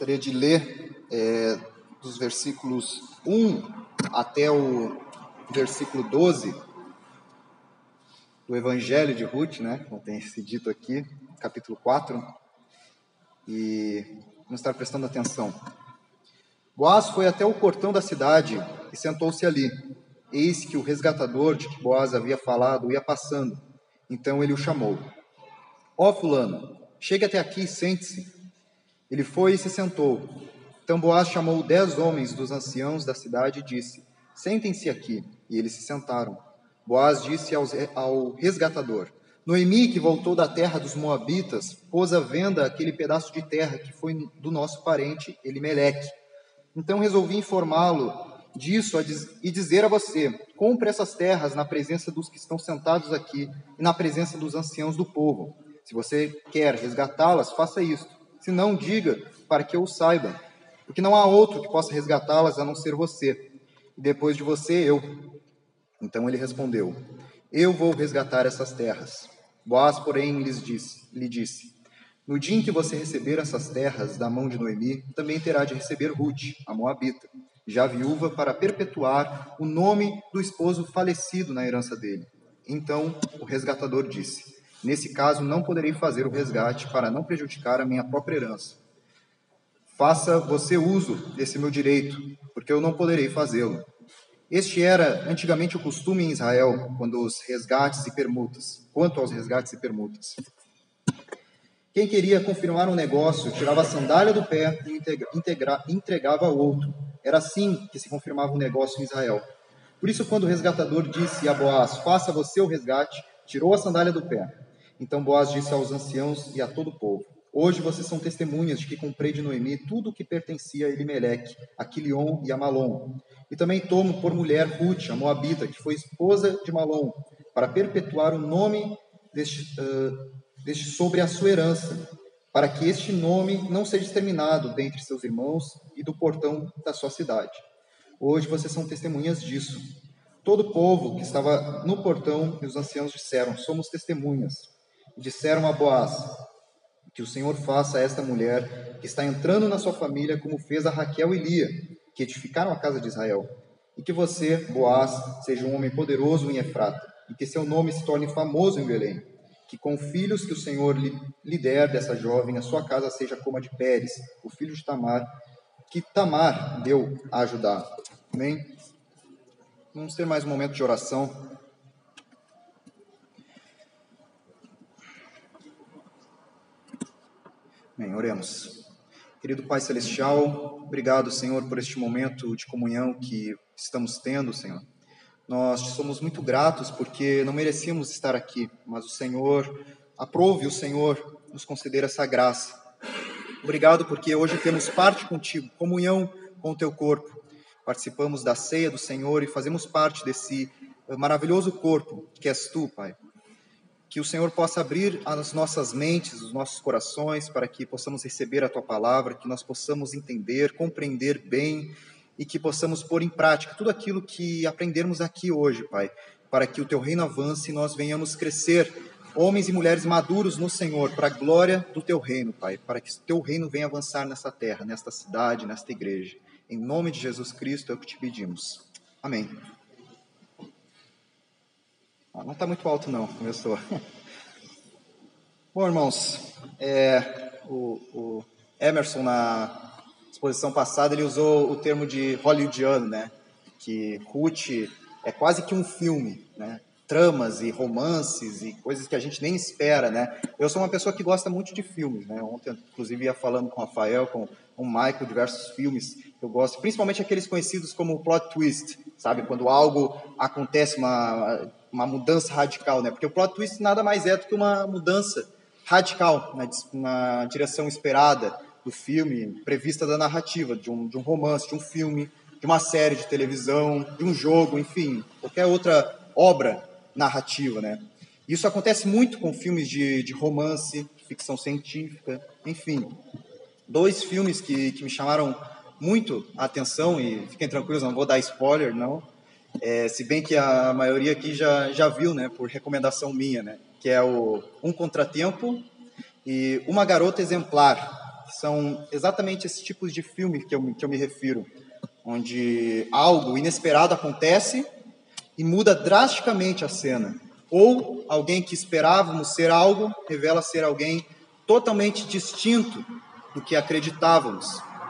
Gostaria de ler é, dos versículos 1 até o versículo 12 do Evangelho de Ruth, né? Como tem se dito aqui, capítulo 4. E vamos estar prestando atenção. Boaz foi até o portão da cidade e sentou-se ali. Eis que o resgatador de que Boaz havia falado ia passando. Então ele o chamou. Ó oh, fulano, chegue até aqui e sente-se. Ele foi e se sentou. Boaz chamou dez homens dos anciãos da cidade e disse: Sentem-se aqui. E eles se sentaram. Boaz disse ao resgatador: Noemi, que voltou da terra dos Moabitas, pôs à venda aquele pedaço de terra que foi do nosso parente Elimeleque. Então resolvi informá-lo disso e dizer a você: compre essas terras na presença dos que estão sentados aqui e na presença dos anciãos do povo. Se você quer resgatá-las, faça isto. Se não, diga para que eu saiba, porque não há outro que possa resgatá-las a não ser você. E depois de você, eu. Então ele respondeu: Eu vou resgatar essas terras. Boaz, porém, lhes disse, lhe disse: No dia em que você receber essas terras da mão de Noemi, também terá de receber Ruth, a Moabita, já viúva, para perpetuar o nome do esposo falecido na herança dele. Então o resgatador disse: Nesse caso, não poderei fazer o resgate para não prejudicar a minha própria herança. Faça você uso desse meu direito, porque eu não poderei fazê-lo. Este era antigamente o costume em Israel, quando os resgates e permutas, quanto aos resgates e permutas. Quem queria confirmar um negócio tirava a sandália do pé e integra, entregava ao outro. Era assim que se confirmava um negócio em Israel. Por isso, quando o resgatador disse a Boaz: Faça você o resgate, tirou a sandália do pé. Então Boaz disse aos anciãos e a todo o povo: Hoje vocês são testemunhas de que comprei de Noemi tudo o que pertencia a Elimeleque, a Quilion e a Malom. E também tomo por mulher Ruth, a Moabita, que foi esposa de Malom, para perpetuar o nome deste, uh, deste sobre a sua herança, para que este nome não seja exterminado dentre seus irmãos e do portão da sua cidade. Hoje vocês são testemunhas disso. Todo o povo que estava no portão e os anciãos disseram: Somos testemunhas disseram a Boaz: Que o Senhor faça a esta mulher que está entrando na sua família, como fez a Raquel e Lia, que edificaram a casa de Israel. E que você, Boaz, seja um homem poderoso em Efrata, e que seu nome se torne famoso em Belém. Que com filhos que o Senhor lhe der dessa jovem, a sua casa seja como a de Pérez, o filho de Tamar, que Tamar deu a ajudar. Amém? Vamos ter mais um momento de oração. Bem, oremos. Querido Pai Celestial, obrigado, Senhor, por este momento de comunhão que estamos tendo, Senhor. Nós te somos muito gratos porque não merecíamos estar aqui, mas o Senhor, aprove o Senhor nos conceder essa graça. Obrigado porque hoje temos parte contigo, comunhão com o teu corpo. Participamos da ceia do Senhor e fazemos parte desse maravilhoso corpo que és tu, Pai que o Senhor possa abrir as nossas mentes, os nossos corações, para que possamos receber a tua palavra, que nós possamos entender, compreender bem e que possamos pôr em prática tudo aquilo que aprendermos aqui hoje, Pai, para que o teu reino avance e nós venhamos crescer, homens e mulheres maduros no Senhor, para a glória do teu reino, Pai, para que o teu reino venha avançar nessa terra, nesta cidade, nesta igreja. Em nome de Jesus Cristo é o que te pedimos. Amém. Ah, não está muito alto, não. Começou. Bom, irmãos, é, o, o, Emerson, na exposição passada, ele usou o termo de hollywoodiano, né? Que Ruth é quase que um filme, né? Tramas e romances e coisas que a gente nem espera, né? Eu sou uma pessoa que gosta muito de filmes, né? Ontem, inclusive, ia falando com o Rafael, com o Michael, diversos filmes que eu gosto, principalmente aqueles conhecidos como plot twist, sabe? Quando algo acontece, uma uma mudança radical, né? Porque o plot twist nada mais é do que uma mudança radical na, na direção esperada do filme, prevista da narrativa, de um, de um romance, de um filme, de uma série de televisão, de um jogo, enfim, qualquer outra obra narrativa, né? Isso acontece muito com filmes de, de romance, ficção científica, enfim. Dois filmes que, que me chamaram muito a atenção, e fiquem tranquilos, não vou dar spoiler, não, é, se bem que a maioria aqui já, já viu, né, por recomendação minha, né, que é o Um Contratempo e Uma Garota Exemplar, são exatamente esses tipos de filme que eu, que eu me refiro, onde algo inesperado acontece e muda drasticamente a cena. Ou alguém que esperávamos ser algo revela ser alguém totalmente distinto do que acreditávamos.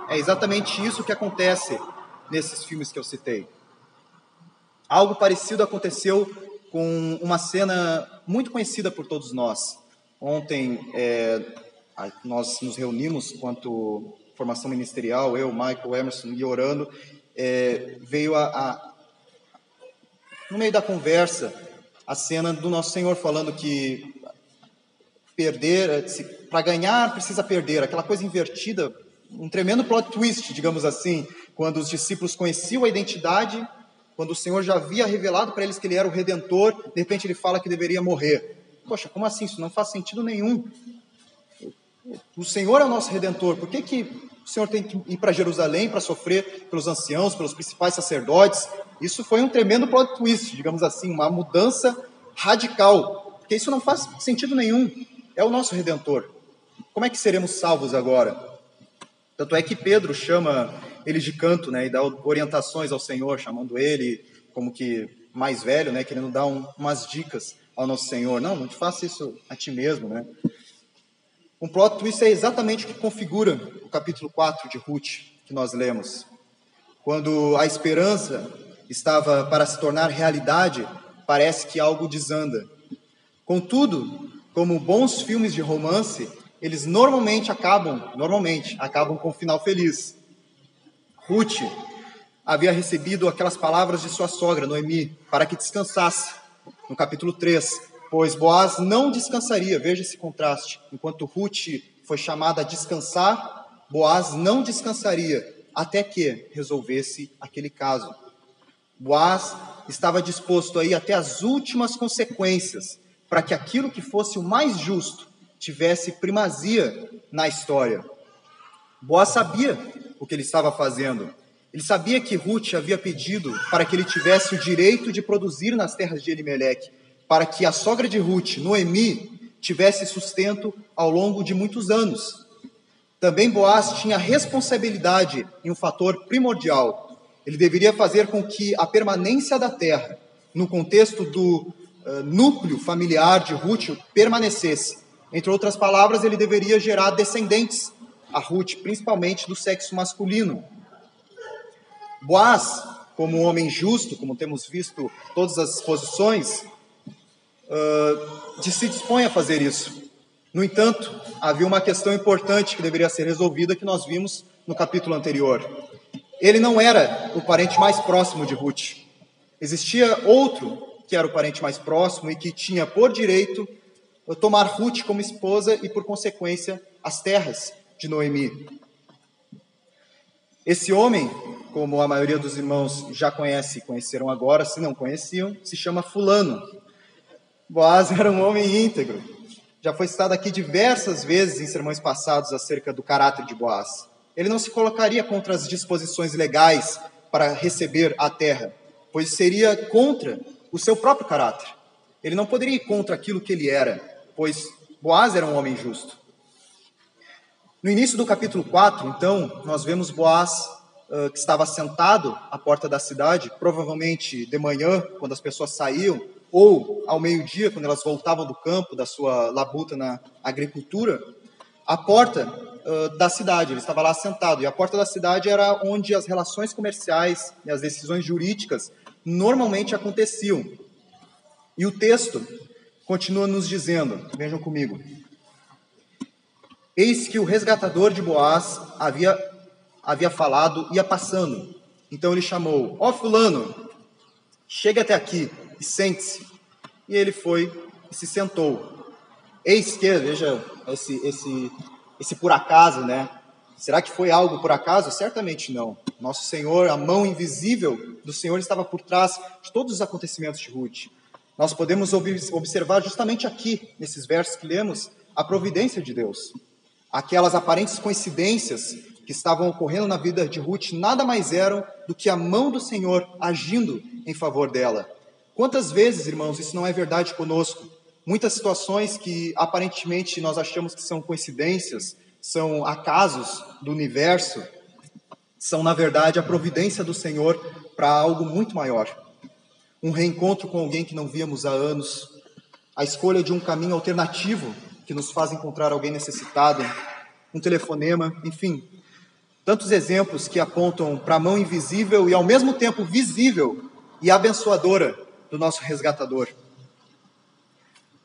É exatamente isso que acontece nesses filmes que eu citei. Algo parecido aconteceu com uma cena muito conhecida por todos nós. Ontem é, nós nos reunimos quanto formação ministerial, eu, Michael, Emerson e orando, é, veio a, a, no meio da conversa a cena do nosso Senhor falando que perder, para ganhar precisa perder, aquela coisa invertida, um tremendo plot twist, digamos assim, quando os discípulos conheciam a identidade, quando o Senhor já havia revelado para eles que ele era o redentor, de repente ele fala que deveria morrer. Poxa, como assim? Isso não faz sentido nenhum. O Senhor é o nosso redentor, por que, que o Senhor tem que ir para Jerusalém para sofrer pelos anciãos, pelos principais sacerdotes? Isso foi um tremendo plot twist, digamos assim, uma mudança radical, porque isso não faz sentido nenhum. É o nosso redentor. Como é que seremos salvos agora? Tanto é que Pedro chama eles de canto, né, e dá orientações ao Senhor, chamando ele como que mais velho, né, querendo dar um, umas dicas ao nosso Senhor. Não, não te faça isso a ti mesmo, né? Um plot twist é exatamente o que configura o capítulo 4 de Ruth, que nós lemos. Quando a esperança estava para se tornar realidade, parece que algo desanda. Contudo, como bons filmes de romance, eles normalmente acabam, normalmente, acabam com um final feliz. Ruth havia recebido aquelas palavras de sua sogra, Noemi, para que descansasse, no capítulo 3, pois Boaz não descansaria, veja esse contraste. Enquanto Ruth foi chamada a descansar, Boaz não descansaria até que resolvesse aquele caso. Boaz estava disposto a ir até as últimas consequências para que aquilo que fosse o mais justo tivesse primazia na história. Boaz sabia o que ele estava fazendo. Ele sabia que Ruth havia pedido para que ele tivesse o direito de produzir nas terras de Elimelec, para que a sogra de Ruth, Noemi, tivesse sustento ao longo de muitos anos. Também Boaz tinha responsabilidade em um fator primordial. Ele deveria fazer com que a permanência da terra, no contexto do uh, núcleo familiar de Ruth, permanecesse. Entre outras palavras, ele deveria gerar descendentes a Ruth, principalmente do sexo masculino. Boaz, como um homem justo, como temos visto todas as posições, uh, se dispõe a fazer isso. No entanto, havia uma questão importante que deveria ser resolvida que nós vimos no capítulo anterior. Ele não era o parente mais próximo de Ruth. Existia outro que era o parente mais próximo e que tinha por direito tomar Ruth como esposa e, por consequência, as terras de Noemi. Esse homem, como a maioria dos irmãos já conhece e conheceram agora, se não conheciam, se chama Fulano. Boaz era um homem íntegro. Já foi citado aqui diversas vezes em sermões passados acerca do caráter de Boaz. Ele não se colocaria contra as disposições legais para receber a terra, pois seria contra o seu próprio caráter. Ele não poderia ir contra aquilo que ele era, pois Boaz era um homem justo. No início do capítulo 4, então, nós vemos Boaz uh, que estava sentado à porta da cidade, provavelmente de manhã, quando as pessoas saíam, ou ao meio-dia, quando elas voltavam do campo, da sua labuta na agricultura, à porta uh, da cidade. Ele estava lá sentado. E a porta da cidade era onde as relações comerciais e as decisões jurídicas normalmente aconteciam. E o texto continua nos dizendo, vejam comigo, Eis que o resgatador de Boaz havia, havia falado, ia passando. Então ele chamou: Ó oh, Fulano, chegue até aqui e sente-se. E ele foi e se sentou. Eis que, veja esse, esse, esse por acaso, né? Será que foi algo por acaso? Certamente não. Nosso Senhor, a mão invisível do Senhor estava por trás de todos os acontecimentos de Ruth. Nós podemos observar justamente aqui, nesses versos que lemos, a providência de Deus aquelas aparentes coincidências que estavam ocorrendo na vida de Ruth nada mais eram do que a mão do Senhor agindo em favor dela. Quantas vezes, irmãos, isso não é verdade conosco? Muitas situações que aparentemente nós achamos que são coincidências, são acasos do universo, são, na verdade, a providência do Senhor para algo muito maior. Um reencontro com alguém que não víamos há anos, a escolha de um caminho alternativo que nos faz encontrar alguém necessitado, um telefonema, enfim, tantos exemplos que apontam para a mão invisível e ao mesmo tempo visível e abençoadora do nosso resgatador.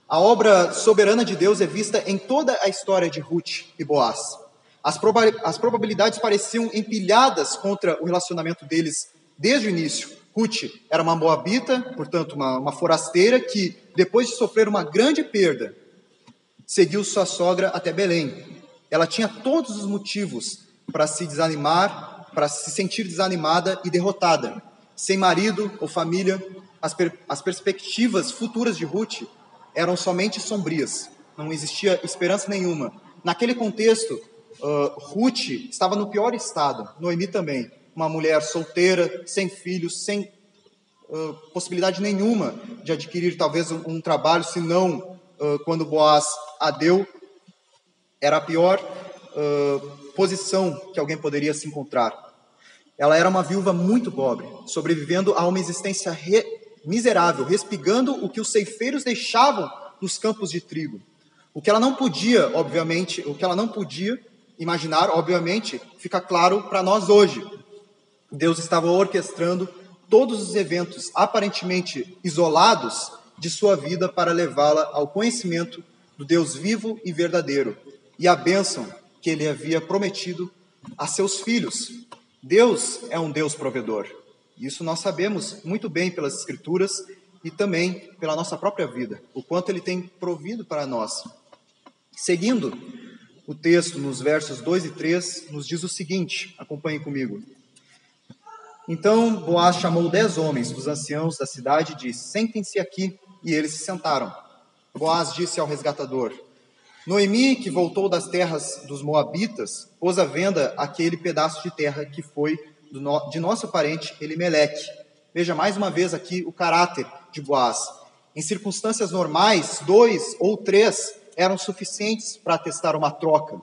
A obra soberana de Deus é vista em toda a história de Ruth e Boaz. As, proba as probabilidades pareciam empilhadas contra o relacionamento deles desde o início. Ruth era uma moabita, portanto, uma, uma forasteira que, depois de sofrer uma grande perda, seguiu sua sogra até Belém. Ela tinha todos os motivos para se desanimar, para se sentir desanimada e derrotada. Sem marido ou família, as, per as perspectivas futuras de Ruth eram somente sombrias, não existia esperança nenhuma. Naquele contexto, uh, Ruth estava no pior estado, Noemi também, uma mulher solteira, sem filhos, sem uh, possibilidade nenhuma de adquirir talvez um, um trabalho, se não uh, quando Boaz a deu, era a pior posição que alguém poderia se encontrar. Ela era uma viúva muito pobre, sobrevivendo a uma existência re miserável, respigando o que os ceifeiros deixavam nos campos de trigo. O que ela não podia, obviamente, o que ela não podia imaginar, obviamente, fica claro para nós hoje. Deus estava orquestrando todos os eventos aparentemente isolados de sua vida para levá-la ao conhecimento do Deus vivo e verdadeiro e a bênção que ele havia prometido a seus filhos. Deus é um Deus provedor. Isso nós sabemos muito bem pelas Escrituras e também pela nossa própria vida, o quanto Ele tem provido para nós. Seguindo o texto, nos versos 2 e 3, nos diz o seguinte: acompanhe comigo. Então Boaz chamou dez homens dos anciãos da cidade e disse: Sentem-se aqui. E eles se sentaram. Boaz disse ao resgatador: Noemi, que voltou das terras dos Moabitas, pôs à venda aquele pedaço de terra que foi de nosso parente Elimeleque. Veja mais uma vez aqui o caráter de Boaz. Em circunstâncias normais, dois ou três eram suficientes para atestar uma troca.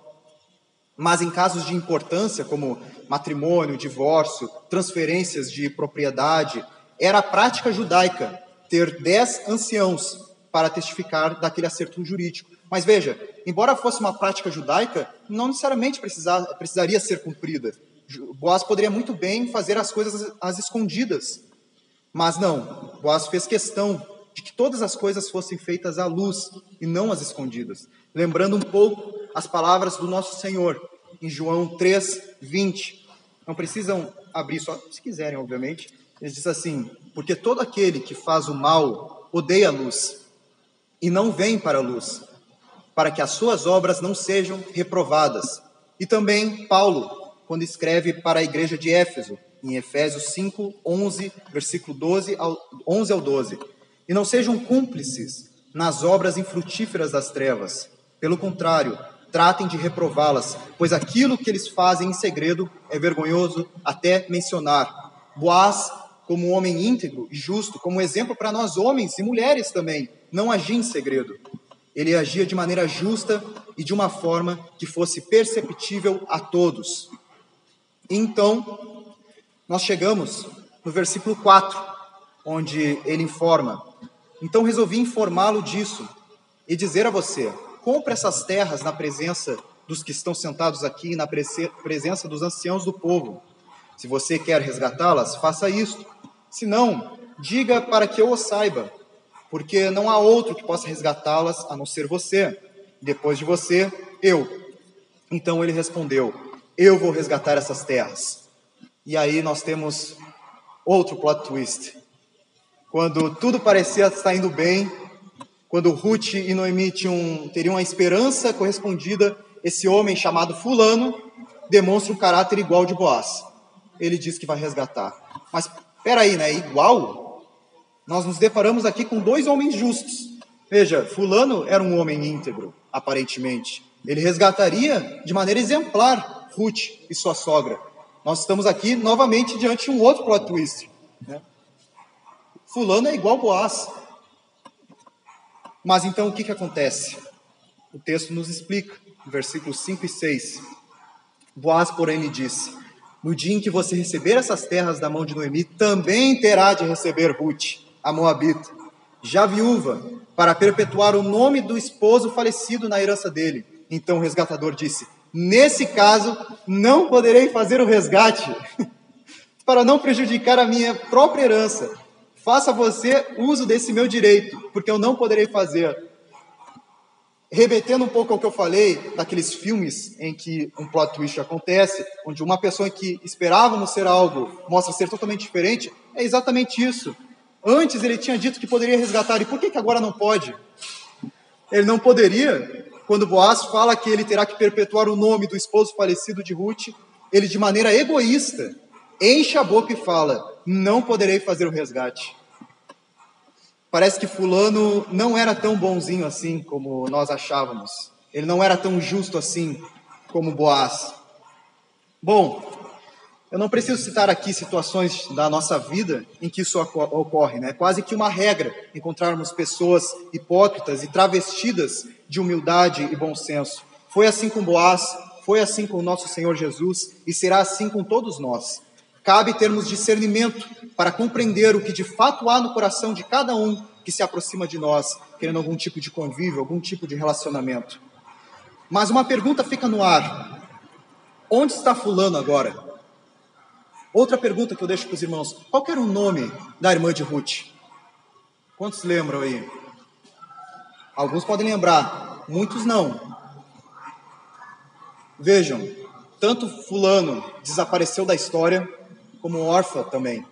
Mas em casos de importância, como matrimônio, divórcio, transferências de propriedade, era a prática judaica ter dez anciãos para testificar daquele acerto jurídico. Mas veja, embora fosse uma prática judaica, não necessariamente precisar, precisaria ser cumprida. Boaz poderia muito bem fazer as coisas às escondidas, mas não. Boaz fez questão de que todas as coisas fossem feitas à luz e não às escondidas. Lembrando um pouco as palavras do nosso Senhor em João 3, 20. Não precisam abrir só se quiserem, obviamente. Ele diz assim: Porque todo aquele que faz o mal odeia a luz e não vem para a luz, para que as suas obras não sejam reprovadas. E também Paulo, quando escreve para a igreja de Éfeso, em Efésios 5, 11, versículo 12 ao, 11 ao 12. E não sejam cúmplices nas obras infrutíferas das trevas. Pelo contrário, tratem de reprová-las, pois aquilo que eles fazem em segredo é vergonhoso até mencionar. Boaz, como um homem íntegro e justo, como exemplo para nós homens e mulheres também, não agia em segredo. Ele agia de maneira justa e de uma forma que fosse perceptível a todos. Então, nós chegamos no versículo 4, onde ele informa: Então resolvi informá-lo disso e dizer a você: compre essas terras na presença dos que estão sentados aqui, na presença dos anciãos do povo. Se você quer resgatá-las, faça isto. Se não, diga para que eu o saiba, porque não há outro que possa resgatá-las a não ser você. Depois de você, eu. Então ele respondeu: eu vou resgatar essas terras. E aí nós temos outro plot twist. Quando tudo parecia estar indo bem, quando Ruth e Noemi tinham, teriam a esperança correspondida, esse homem chamado Fulano demonstra um caráter igual de Boaz. Ele diz que vai resgatar. Mas peraí, né? Igual? Nós nos deparamos aqui com dois homens justos. Veja, Fulano era um homem íntegro, aparentemente. Ele resgataria de maneira exemplar Ruth e sua sogra. Nós estamos aqui novamente diante de um outro plot twist. Né? Fulano é igual Boaz. Mas então o que, que acontece? O texto nos explica. versículos 5 e 6. Boaz, porém, lhe disse: No dia em que você receber essas terras da mão de Noemi, também terá de receber Ruth, a Moabita, já viúva, para perpetuar o nome do esposo falecido na herança dele. Então o resgatador disse: Nesse caso, não poderei fazer o resgate, para não prejudicar a minha própria herança. Faça você uso desse meu direito, porque eu não poderei fazer. Remetendo um pouco ao que eu falei, daqueles filmes em que um plot twist acontece, onde uma pessoa que esperávamos ser algo mostra ser totalmente diferente, é exatamente isso. Antes ele tinha dito que poderia resgatar, e por que, que agora não pode? Ele não poderia, quando Boaz fala que ele terá que perpetuar o nome do esposo falecido de Ruth, ele de maneira egoísta enche a boca e fala: Não poderei fazer o resgate. Parece que Fulano não era tão bonzinho assim como nós achávamos. Ele não era tão justo assim como Boaz. Bom, eu não preciso citar aqui situações da nossa vida em que isso ocorre, né? É quase que uma regra encontrarmos pessoas hipócritas e travestidas de humildade e bom senso. Foi assim com Boaz, foi assim com o nosso Senhor Jesus e será assim com todos nós. Cabe termos discernimento para compreender o que de fato há no coração de cada um que se aproxima de nós, querendo algum tipo de convívio, algum tipo de relacionamento. Mas uma pergunta fica no ar: onde está Fulano agora? Outra pergunta que eu deixo para os irmãos: qual era o nome da irmã de Ruth? Quantos lembram aí? Alguns podem lembrar, muitos não. Vejam, tanto Fulano desapareceu da história, como órfã também.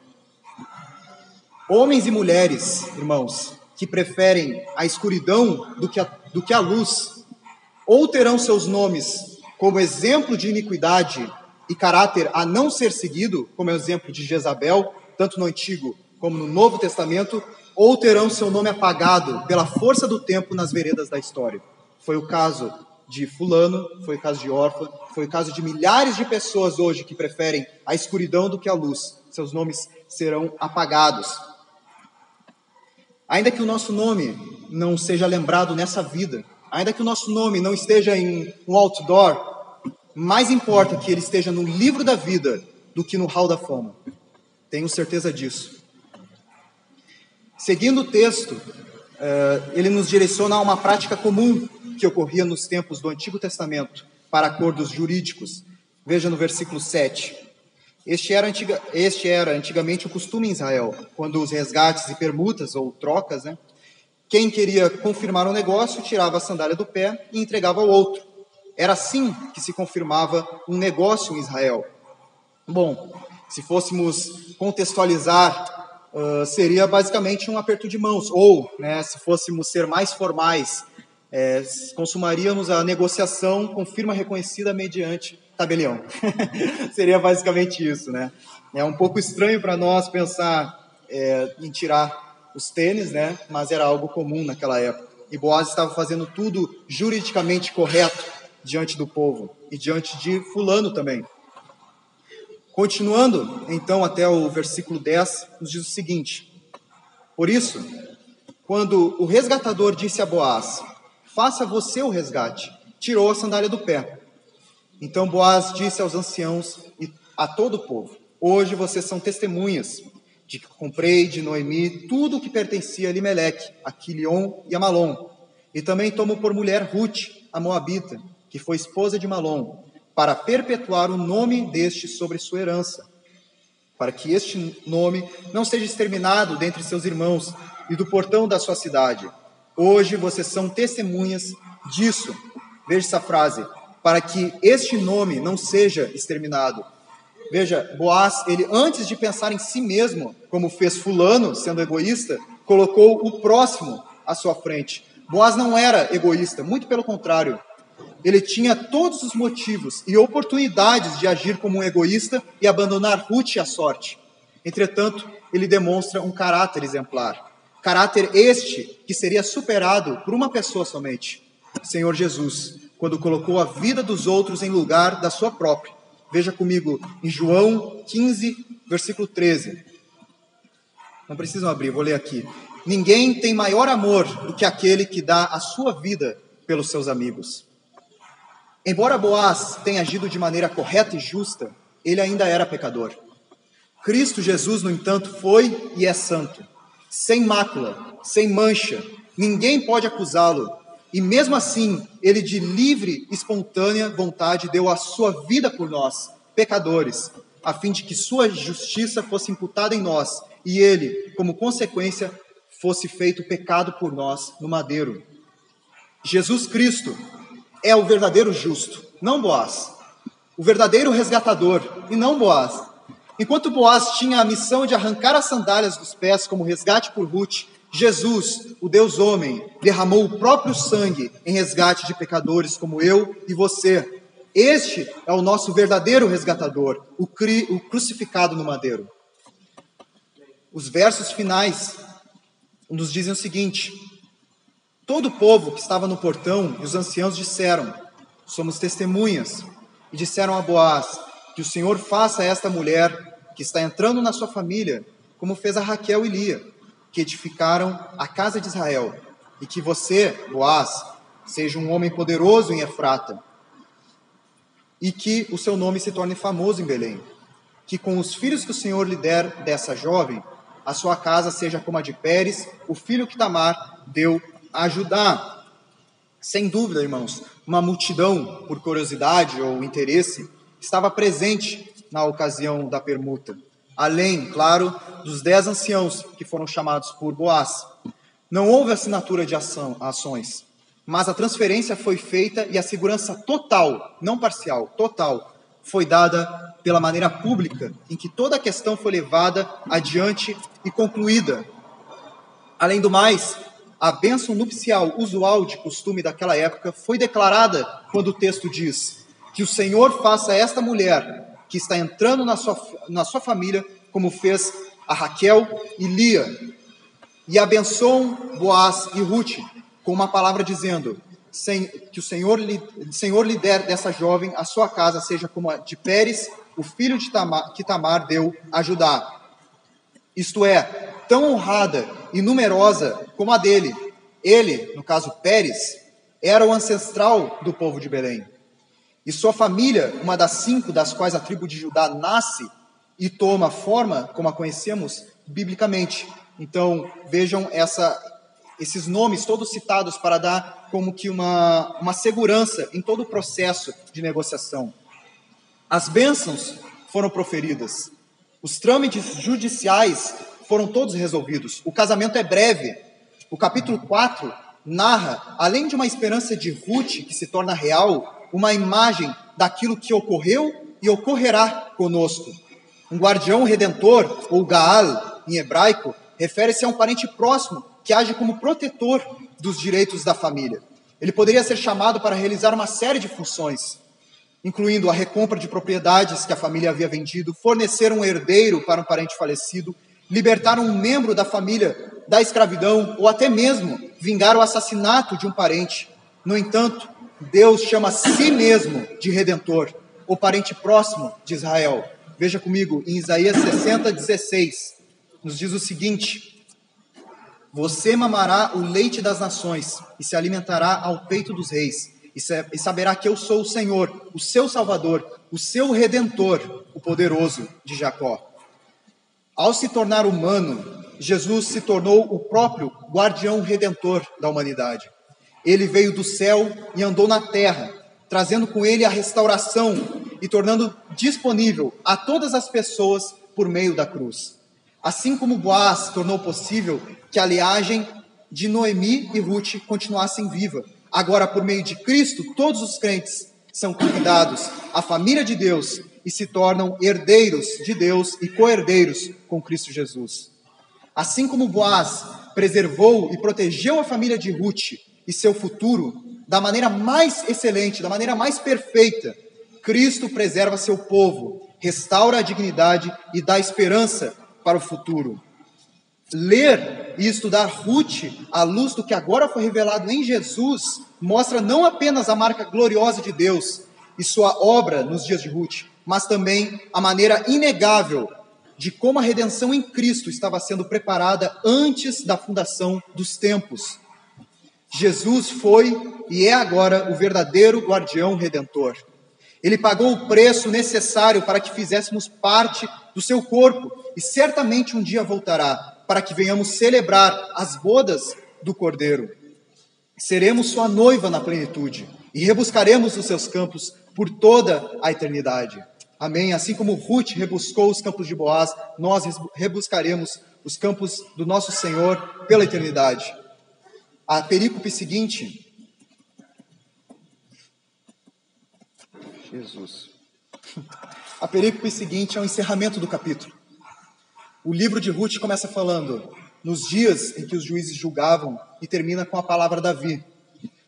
Homens e mulheres, irmãos, que preferem a escuridão do que a, do que a luz, ou terão seus nomes como exemplo de iniquidade e caráter a não ser seguido, como é o exemplo de Jezabel, tanto no Antigo como no Novo Testamento, ou terão seu nome apagado pela força do tempo nas veredas da história. Foi o caso de Fulano, foi caso de Órfã, foi caso de milhares de pessoas hoje que preferem a escuridão do que a luz. Seus nomes serão apagados. Ainda que o nosso nome não seja lembrado nessa vida, ainda que o nosso nome não esteja em um outdoor, mais importa que ele esteja no livro da vida do que no hall da fama. Tenho certeza disso. Seguindo o texto, eh, ele nos direciona a uma prática comum que ocorria nos tempos do Antigo Testamento para acordos jurídicos. Veja no versículo 7. Este era, antiga, este era antigamente o costume em Israel, quando os resgates e permutas ou trocas, né, quem queria confirmar um negócio tirava a sandália do pé e entregava ao outro. Era assim que se confirmava um negócio em Israel. Bom, se fôssemos contextualizar, uh, seria basicamente um aperto de mãos, ou, né, se fôssemos ser mais formais, é, consumaríamos a negociação com firma reconhecida mediante tabelião. seria basicamente isso, né? É um pouco estranho para nós pensar é, em tirar os tênis, né? Mas era algo comum naquela época. E Boaz estava fazendo tudo juridicamente correto diante do povo e diante de Fulano também. Continuando, então, até o versículo 10, nos diz o seguinte: Por isso, quando o resgatador disse a Boaz: Faça você o resgate, tirou a sandália do pé. Então Boaz disse aos anciãos e a todo o povo: Hoje vocês são testemunhas de que comprei de Noemi tudo o que pertencia a Limeleque, a Quilion e a Malom, e também tomo por mulher Ruth, a Moabita, que foi esposa de Malom, para perpetuar o nome deste sobre sua herança, para que este nome não seja exterminado dentre seus irmãos e do portão da sua cidade. Hoje vocês são testemunhas disso. Veja essa frase, para que este nome não seja exterminado. Veja, Boaz, ele antes de pensar em si mesmo, como fez fulano, sendo egoísta, colocou o próximo à sua frente. Boaz não era egoísta, muito pelo contrário ele tinha todos os motivos e oportunidades de agir como um egoísta e abandonar Ruth à sorte. Entretanto, ele demonstra um caráter exemplar. Caráter este que seria superado por uma pessoa somente, Senhor Jesus, quando colocou a vida dos outros em lugar da sua própria. Veja comigo em João 15, versículo 13. Não precisam abrir, vou ler aqui. Ninguém tem maior amor do que aquele que dá a sua vida pelos seus amigos. Embora Boaz tenha agido de maneira correta e justa, ele ainda era pecador. Cristo Jesus, no entanto, foi e é santo, sem mácula, sem mancha, ninguém pode acusá-lo. E mesmo assim, ele de livre, espontânea vontade deu a sua vida por nós, pecadores, a fim de que sua justiça fosse imputada em nós e ele, como consequência, fosse feito pecado por nós no madeiro. Jesus Cristo é o verdadeiro justo, não Boaz. O verdadeiro resgatador e não Boaz. Enquanto Boaz tinha a missão de arrancar as sandálias dos pés como resgate por Ruth, Jesus, o Deus homem, derramou o próprio sangue em resgate de pecadores como eu e você. Este é o nosso verdadeiro resgatador, o, cri, o crucificado no madeiro. Os versos finais nos dizem o seguinte: Todo o povo que estava no portão e os anciãos disseram: Somos testemunhas. E disseram a Boaz: Que o Senhor faça a esta mulher que está entrando na sua família, como fez a Raquel e Lia, que edificaram a casa de Israel, e que você, Boaz, seja um homem poderoso em Efrata, e que o seu nome se torne famoso em Belém. Que com os filhos que o Senhor lhe der dessa jovem, a sua casa seja como a de Pérez, o filho que Tamar deu ajudar. Sem dúvida, irmãos, uma multidão, por curiosidade ou interesse, estava presente na ocasião da permuta. Além, claro, dos dez anciãos que foram chamados por Boaz. Não houve assinatura de ação, ações, mas a transferência foi feita e a segurança total, não parcial, total, foi dada pela maneira pública em que toda a questão foi levada adiante e concluída. Além do mais, a bênção nupcial usual de costume daquela época foi declarada quando o texto diz que o Senhor faça esta mulher que está entrando na sua, na sua família, como fez a Raquel e Lia, e abençoam Boaz e Ruth com uma palavra dizendo que o Senhor Senhor lhe der dessa jovem a sua casa seja como a de Pérez, o filho de Tamar, que Tamar deu a Judá. Isto é, tão honrada e numerosa como a dele. Ele, no caso Pérez, era o ancestral do povo de Belém. E sua família, uma das cinco das quais a tribo de Judá nasce e toma forma, como a conhecemos biblicamente. Então, vejam essa, esses nomes todos citados para dar como que uma, uma segurança em todo o processo de negociação. As bênçãos foram proferidas. Os trâmites judiciais foram todos resolvidos. O casamento é breve. O capítulo 4 narra, além de uma esperança de Ruth que se torna real, uma imagem daquilo que ocorreu e ocorrerá conosco. Um guardião redentor, ou Gaal em hebraico, refere-se a um parente próximo que age como protetor dos direitos da família. Ele poderia ser chamado para realizar uma série de funções, incluindo a recompra de propriedades que a família havia vendido, fornecer um herdeiro para um parente falecido libertar um membro da família da escravidão ou até mesmo vingar o assassinato de um parente. No entanto, Deus chama a si mesmo de redentor, o parente próximo de Israel. Veja comigo, em Isaías 60, 16, nos diz o seguinte: Você mamará o leite das nações e se alimentará ao peito dos reis, e saberá que eu sou o Senhor, o seu Salvador, o seu Redentor, o poderoso de Jacó. Ao se tornar humano, Jesus se tornou o próprio guardião redentor da humanidade. Ele veio do céu e andou na terra, trazendo com ele a restauração e tornando disponível a todas as pessoas por meio da cruz. Assim como Boaz tornou possível que a liagem de Noemi e Ruth continuassem viva. Agora, por meio de Cristo, todos os crentes são convidados à família de Deus e se tornam herdeiros de Deus e co-herdeiros com Cristo Jesus. Assim como Boaz preservou e protegeu a família de Ruth e seu futuro da maneira mais excelente, da maneira mais perfeita, Cristo preserva seu povo, restaura a dignidade e dá esperança para o futuro. Ler e estudar Ruth à luz do que agora foi revelado em Jesus mostra não apenas a marca gloriosa de Deus e sua obra nos dias de Ruth, mas também a maneira inegável de como a redenção em Cristo estava sendo preparada antes da fundação dos tempos. Jesus foi e é agora o verdadeiro guardião redentor. Ele pagou o preço necessário para que fizéssemos parte do seu corpo e certamente um dia voltará para que venhamos celebrar as bodas do Cordeiro. Seremos sua noiva na plenitude e rebuscaremos os seus campos por toda a eternidade. Amém. Assim como Ruth rebuscou os campos de Boaz, nós rebuscaremos os campos do nosso Senhor pela eternidade. A perícope seguinte. Jesus. A perícope seguinte é o encerramento do capítulo. O livro de Ruth começa falando nos dias em que os juízes julgavam e termina com a palavra Davi.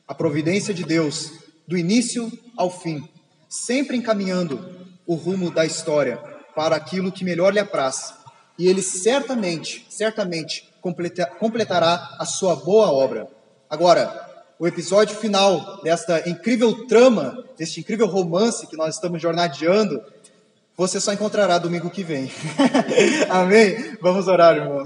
A providência de Deus, do início ao fim, sempre encaminhando o rumo da história para aquilo que melhor lhe apraz. E ele certamente, certamente completará a sua boa obra. Agora, o episódio final desta incrível trama, deste incrível romance que nós estamos jornadeando, você só encontrará domingo que vem. Amém? Vamos orar, irmãos.